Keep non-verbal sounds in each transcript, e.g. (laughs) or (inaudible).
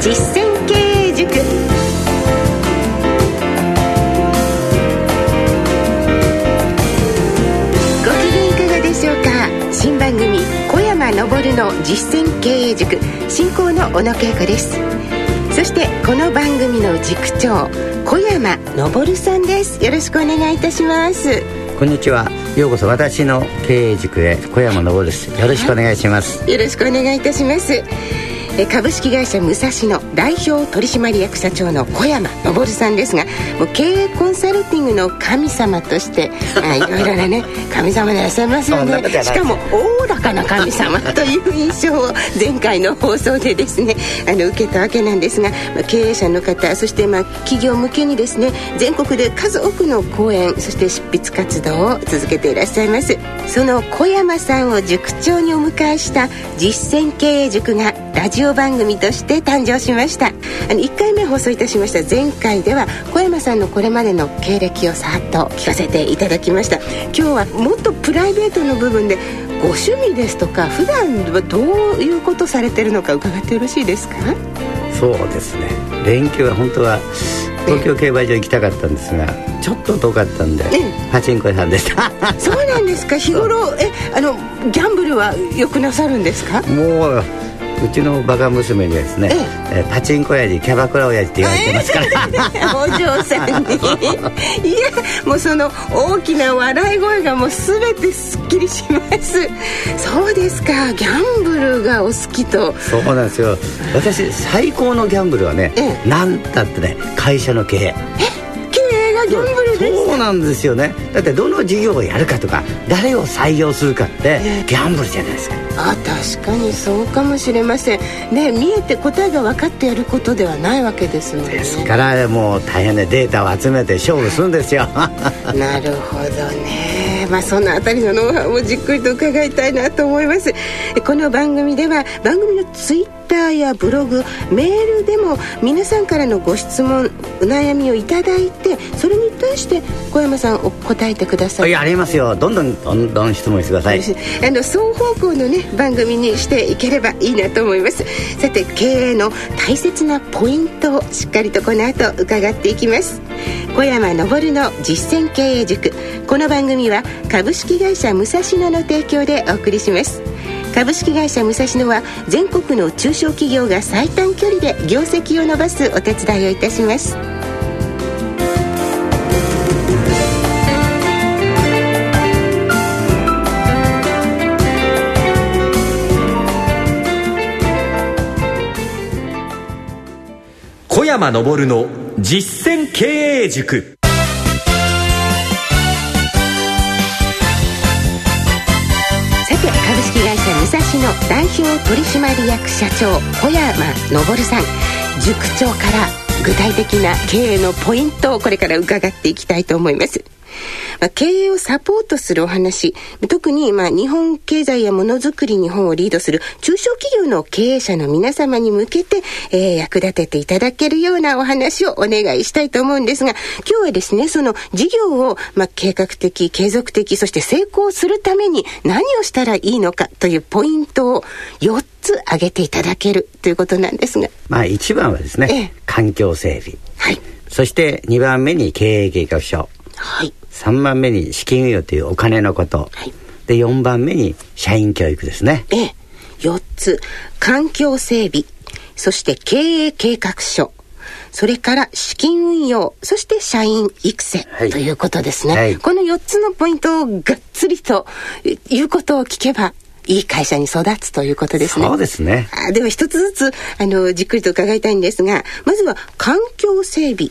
実践経営塾。ご機嫌いかがでしょうか？新番組小山昇の実践経営塾。進行の小野恵子です。そしてこの番組の塾長小山昇さんです。よろしくお願いいたします。こんにちは。ようこそ私の経営塾へ小山昇です。よろしくお願いします、よろしくお願いいたします株式会社武蔵野代表取締役社長の小山昇さんですがもう経営コンサルティングの神様として (laughs) あいろいろなね神様でいらっしゃいますよね。しかもおおらかな神様という印象を前回の放送でですね (laughs) あの受けたわけなんですが、まあ、経営者の方そしてまあ企業向けにですね全国で数多くの講演そして執筆活動を続けていらっしゃいます。その小山さんを塾長にお迎えした実践経営塾がラジオ番組として誕生しました。あの1回目放送いたしました。前回では小山さんのこれまでの経歴をさっと聞かせていただきました。今日はもっとプライベートの部分でご趣味ですとか普段はどういうことされてるのか伺ってよろしいですか？そうですね。連休は本当は東京競馬場行きたかったんですが、ちょっと遠かったんで、パチンコ屋さんでした。そうなんですか。日頃えあのギャンブルはよくなさるんですか？もううちのバカ娘にですね、ええ。パチンコ親父キャバクラ親父って言われてますから、(laughs) お嬢さんに。いやもうその大きな笑い声がもう全てすっきりします。そうですか。ギャンブルがお好きと。そうなんですよ。私最高のギャンブルはね、ええ、なんたってね会社の経営。え？ギャンブルですそうなんですよね。だってどの事業をやるかとか誰を採用するかってギャンブルじゃないですか。あ確かにそうかもしれません。ね見えて答えが分かってやることではないわけですもんね。ですからもう大変なデータを集めて勝負するんですよ。(laughs) なるほどね。まあそのあたりのノウハウもじっくりと伺いたいなと思います。この番組では番組のツイッターやブログメールでも皆さんからのご質問お悩みをいただいてそれに対して小山さんお答えてください。やりますよ。どんどんどんどん質問してください。あの双方向のね番組にしていければいいなと思います。さて経営の大切なポイントをしっかりとこの後伺っていきます。小山昇の実践経営塾。この番組は株式会社武蔵野の提供でお送りします株式会社武蔵野は全国の中小企業が最短距離で業績を伸ばすお手伝いをいたします。小山昇の実践経営塾。武蔵野代表取締役社長小山昇さん。塾長から具体的な経営のポイントをこれから伺っていきたいと思います。まあ、経営をサポートするお話、特に、まあ、日本経済やものづくり日本をリードする中小企業の経営者の皆様に向けて、えー、役立てていただけるようなお話をお願いしたいと思うんですが、今日はですね、その事業を、まあ、計画的、継続的、そして成功するために何をしたらいいのかというポイントを4つ挙げていただけるということなんですが。まあ、一番はですね、ええ、環境整備。はい。そして2番目に経営計画書。はい。3番目に資金運用というお金のこと、はい、で4番目に社員教育ですね。ええ、4つ環境整備。そして経営計画書。それから資金運用。そして社員育成、はい、ということですね、はい、この4つのポイントをがっつりと言うことを聞けばいい会社に育つということですね。そうですね。あでは一つずつ、あの、じっくりと伺いたいんですが、まずは環境整備。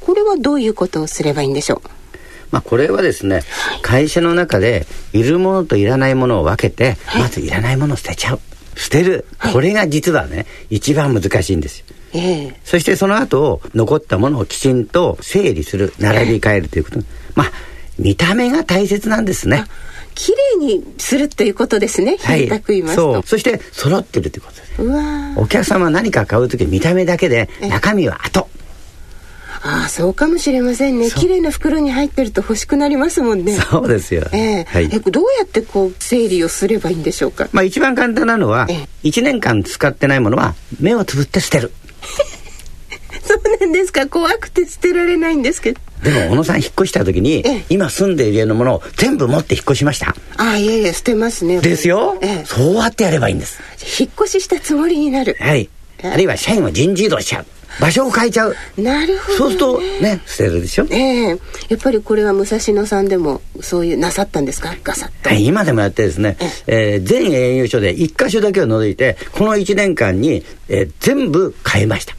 これはどういうことをすればいいんでしょう？まあ、これはですね、会社の中でいるものといらないものを分けて、まずいらないものを捨てちゃう。捨てる。これが実はね、一番難しいんですよ。えー、そしてその後残ったものをきちんと整理する。並び替えるということ、まあ見た目が大切なんですね。綺麗にするっていうことですね。はい、そう。そして揃ってるということです。お客様何か買う時見た目だけで中身は後ああそうかもしれませんね。綺麗な袋に入ってると欲しくなりますもんね。そうですよ、えーはい、えどうやってこう整理をすればいいんでしょうか？まあ一番簡単なのは、えー、1年間使ってないものは目をつぶって捨てる。(laughs) なんですか。怖くて捨てられないんですけど。でも小野さん引っ越した時に今住んでいる家のものを全部持って引っ越しました。ああいやいや捨てますね。ですよ、ええ、そうやってやればいいんです。引っ越ししたつもりになる。はい。あるいは社員を人事異動しちゃう場所を変えちゃう。なるほど、ね、そうするとね捨てるでしょ？ええ。やっぱりこれは武蔵野さんでもそういうなさったんですか？ガサッと、はい、今でもやってですね、ええ。ー、全営業所で一箇所だけを除いてこの1年間に、えー、全部変えました。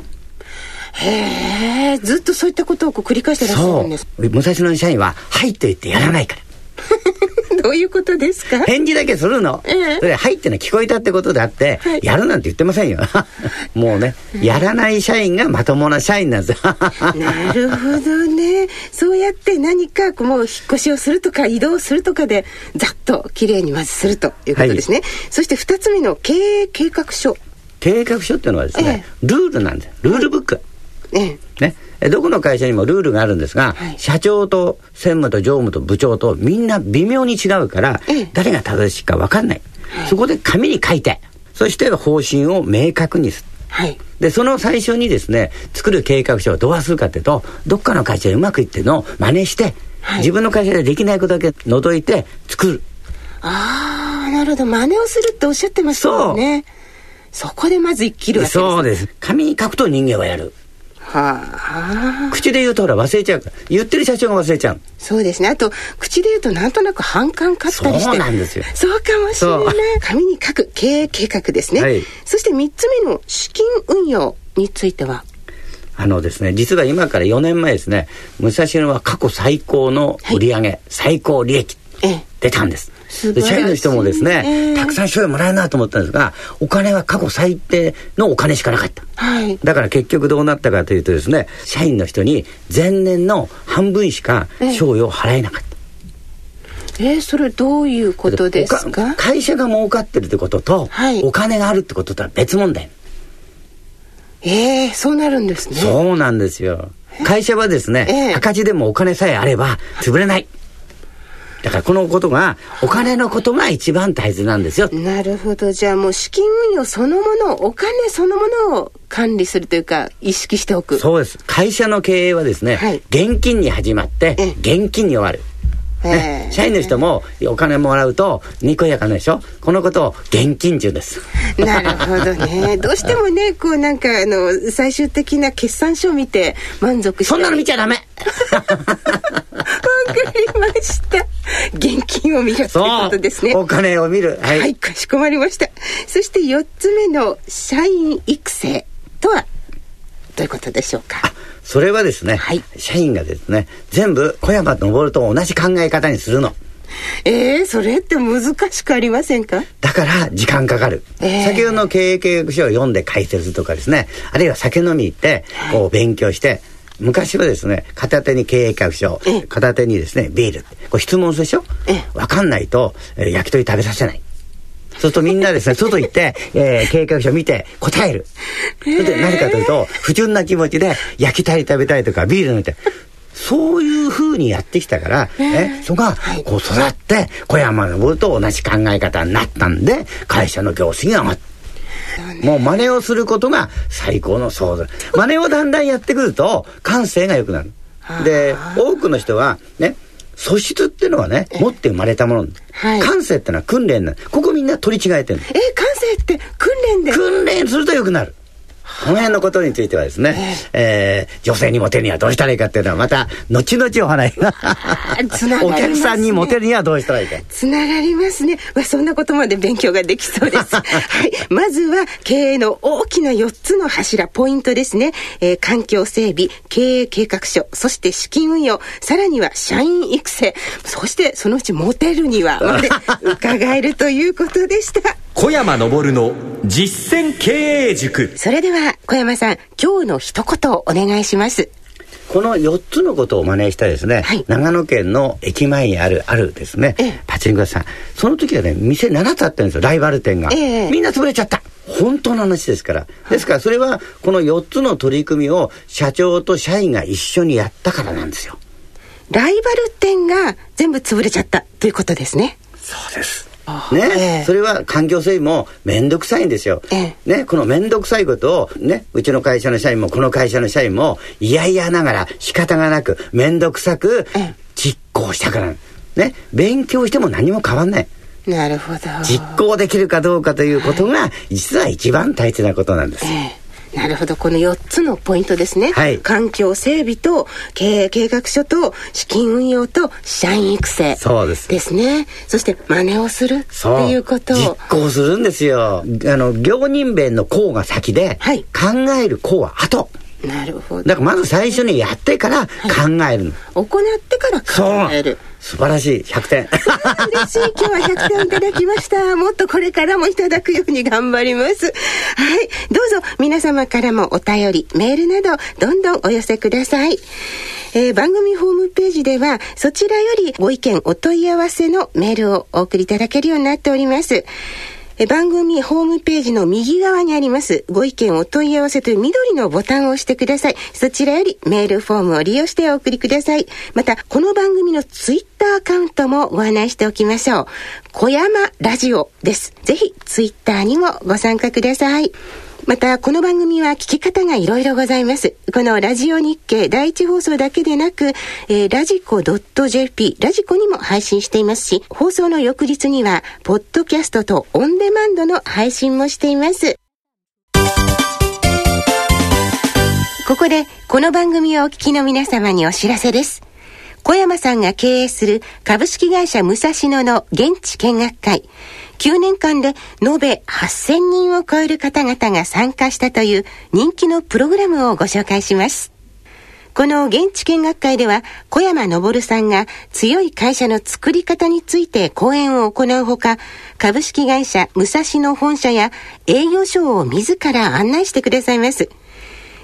へえずっとそういったことをこう繰り返してらっしゃるんです。武蔵野の社員は「はい」と言ってやらないから (laughs) いうことですか？返事だけするの。ええ、それ、はいってのは聞こえたってことであって、はい、やるなんて言ってませんよ。(laughs) もうね、やらない社員がまともな社員なんですよ。(laughs) なるほどね。そうやって何かもう引っ越しをするとか移動するとかで、ざっときれいにまずするということですね。はい、そして二つ目の経営計画書。計画書っていうのはですね、え、ルールなんです。ルールブック。ね。どこの会社にもルールがあるんですが、はい、社長と専務と常務と部長とみんな微妙に違うから、誰が正しいか分かんない、はい、そこで紙に書いてそして方針を明確にす。る、はい、でその最初にですね作る計画書をどうするかっていうとどっかの会社でうまくいってるのを真似して、自分の会社でできないことだけ除いて作る。ああなるほど。真似をするっておっしゃってましたよね。そこでまず生きるわけですそうです。紙に書くと人間はやるはあ、口で言うとほら忘れちゃうから。言ってる社長が忘れちゃう。そうですね。あと口で言うとなんとなく反感買ったりして。そうなんですよ。そうかもしれない。紙に書く経営計画ですね、はい、そして3つ目の資金運用については？あのですね、実は今から4年前ですね、武蔵野は過去最高の売上、はい、最高利益、出たんです。で社員の人もですね、たくさん賞与もらえるなと思ったんですがお金は過去最低のお金しかなかった、はい、だから結局どうなったかというとですね社員の人に前年の半分しか賞与を払えなかった。えー、それどういうことですか？会社が儲かってるってことと、はい、お金があるってこととは別問題。ええー、そうなるんですね。そうなんですよ。会社はですね、えー、赤字でもお金さえあれば潰れないだからこのことが、お金のことが一番大切なんですよ。なるほど。じゃあもう資金運用そのもの、お金そのものを管理するというか、意識しておく。そうです。会社の経営はですね、はい、現金に始まって、現金に終わる。ね、社員の人もお金もらうとにこやかなでしょ？このことを現金中ですなるほどね (laughs) どうしてもねこうなんかあの最終的な決算書を見て満足してそんなの見ちゃダメ (laughs) わかりました現金を見るということですね。お金を見る。はい、はい、かしこまりました。そして4つ目の社員育成とはどういうことでしょうか？それはですね、はい、社員がですね全部小山登と同じ考え方にするの。ええー、それって難しくありませんか？だから時間かかる、えー、先ほどの経営計画書を読んで解説とかですねあるいは酒飲み行ってこう勉強して、昔はですね片手に経営計画書片手にですねビールこれ質問するでしょ？分かんないと、えー、焼き鳥食べさせない。そうするとみんなですね、(laughs) 外行って、えー、計画書見て答える。それで何かというと、不純な気持ちで焼きたり食べたいとかビール飲みたい。そういうふうにやってきたから、えそこが、こう育って、小山登と同じ考え方になったんで、会社の業績が上がった。(laughs) もう真似をすることが最高の想像。真似をだんだんやってくると、感性が良くなる。で、多くの人は、ね、素質っていうのはね、持って生まれたもの。はい、感性ってのは訓練なここみんな取り違えてるえ、感性って訓練で？訓練すると良くなる。この辺のことについてはですね、えー、えー、女性にモテるにはどうしたらいいかっていうのはまた後々お話が。(laughs) お客さんにモテるにはどうしたらいいか。つながりますね、まあ、そんなことまで勉強ができそうです。(laughs) はい。まずは経営の大きな4つの柱ポイントですね、えー、環境整備経営計画書そして資金運用さらには社員育成。そしてそのうちモテるにはまで (laughs) 伺えるということでした小山昇の実践経営塾それでは小山さん今日の一言をお願いしますこの4つのことを真似したですね、はい、長野県の駅前にある、あるですね、ええ、パチンコ屋さん。その時はね、店7つあったんですよ、ライバル店が。え、みんな潰れちゃった。本当の話ですから。ですから、それは、この4つの取り組みを社長と社員が一緒にやったからなんですよ。ライバル店が全部潰れちゃったということですね。そうです。ね、えー、それは環境整備も面倒くさいんですよ。えー、ね、この面倒くさいことを、ね、うちの会社の社員もこの会社の社員も嫌々ながら仕方がなく面倒くさく実行したから。ね、勉強しても何も変わんない。なるほど。実行できるかどうかということが、実は一番大切なことなんです。えーなるほど。この4つのポイントですね。はい。環境整備と経営計画書と資金運用と社員育成。そうです。ですね。そして真似をするっていうことを。実行するんですよ。あの、行人弁の項が先で、はい、考える項は後。なるほど。だからまず最初にやってから考えるの。はい、行ってから考える。素晴らしい。100点。嬉しい。今日は100点いただきました。もっとこれからもいただくように頑張ります。はい。どうぞ皆様からもお便りメールなどどんどんお寄せください。えー、番組ホームページではそちらよりご意見お問い合わせのメールをお送りいただけるようになっております。番組ホームページの右側にありますご意見お問い合わせという緑のボタンを押してください。そちらよりメールフォームを利用してお送りください。また、この番組のツイッターアカウントもご案内しておきましょう。小山ラジオです。ぜひツイッターにもご参加ください。また、この番組は聞き方がいろいろございます。このラジオ日経第一放送だけでなく、えー、ラジコ .jp、ラジコにも配信していますし、放送の翌日には、ポッドキャストとオンデマンドの配信もしています。ここで、この番組をお聞きの皆様にお知らせです。小山さんが経営する株式会社武蔵野の現地見学会、9年間で延べ8000人を超える方々が参加したという人気のプログラムをご紹介します。この現地見学会では小山昇さんが強い会社の作り方について講演を行うほか株式会社武蔵野本社や営業所を自ら案内してくださいます。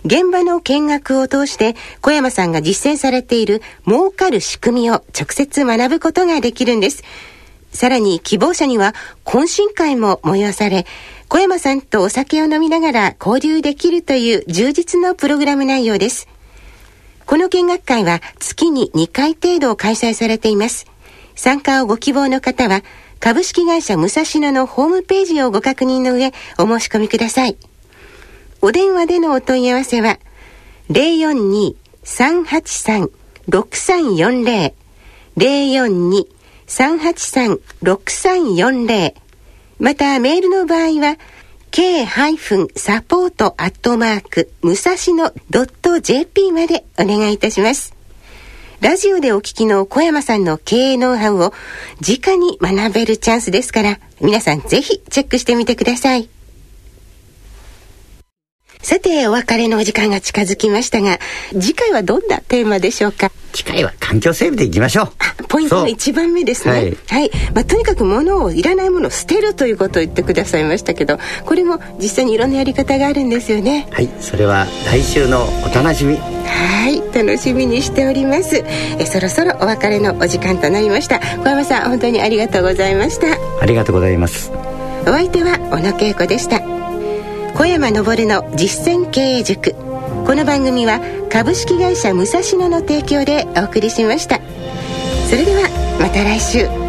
現場の見学を通して小山さんが実践されている儲かる仕組みを直接学ぶことができるんです。さらに希望者には懇親会も催され、小山さんとお酒を飲みながら交流できるという充実のプログラム内容です。この見学会は月に2回程度開催されています。参加をご希望の方は、株式会社武蔵野のホームページをご確認の上、お申し込みください。お電話でのお問い合わせは、042-383-6340、042 383-6340またメールの場合は k-support アットマーク武蔵野 .jp までお願いいたします。ラジオでお聞きの小山さんの経営ノウハウを直に学べるチャンスですから皆さんぜひチェックしてみてください。さて、お別れのお時間が近づきましたが、次回はどんなテーマでしょうか？次回は環境整備でいきましょう。ポイントの一番目ですね。はい。はい、まあ、とにかく物を、いらないものを捨てるということを言ってくださいましたけど、これも実際にいろんなやり方があるんですよね。はい、それは来週のお楽しみ。はい、楽しみにしております。え、そろそろお別れのお時間となりました。小山さん、本当にありがとうございました。ありがとうございます。お相手は小野恵子でした。小山昇の実践経営塾。この番組は株式会社武蔵野の提供でお送りしました。それではまた来週。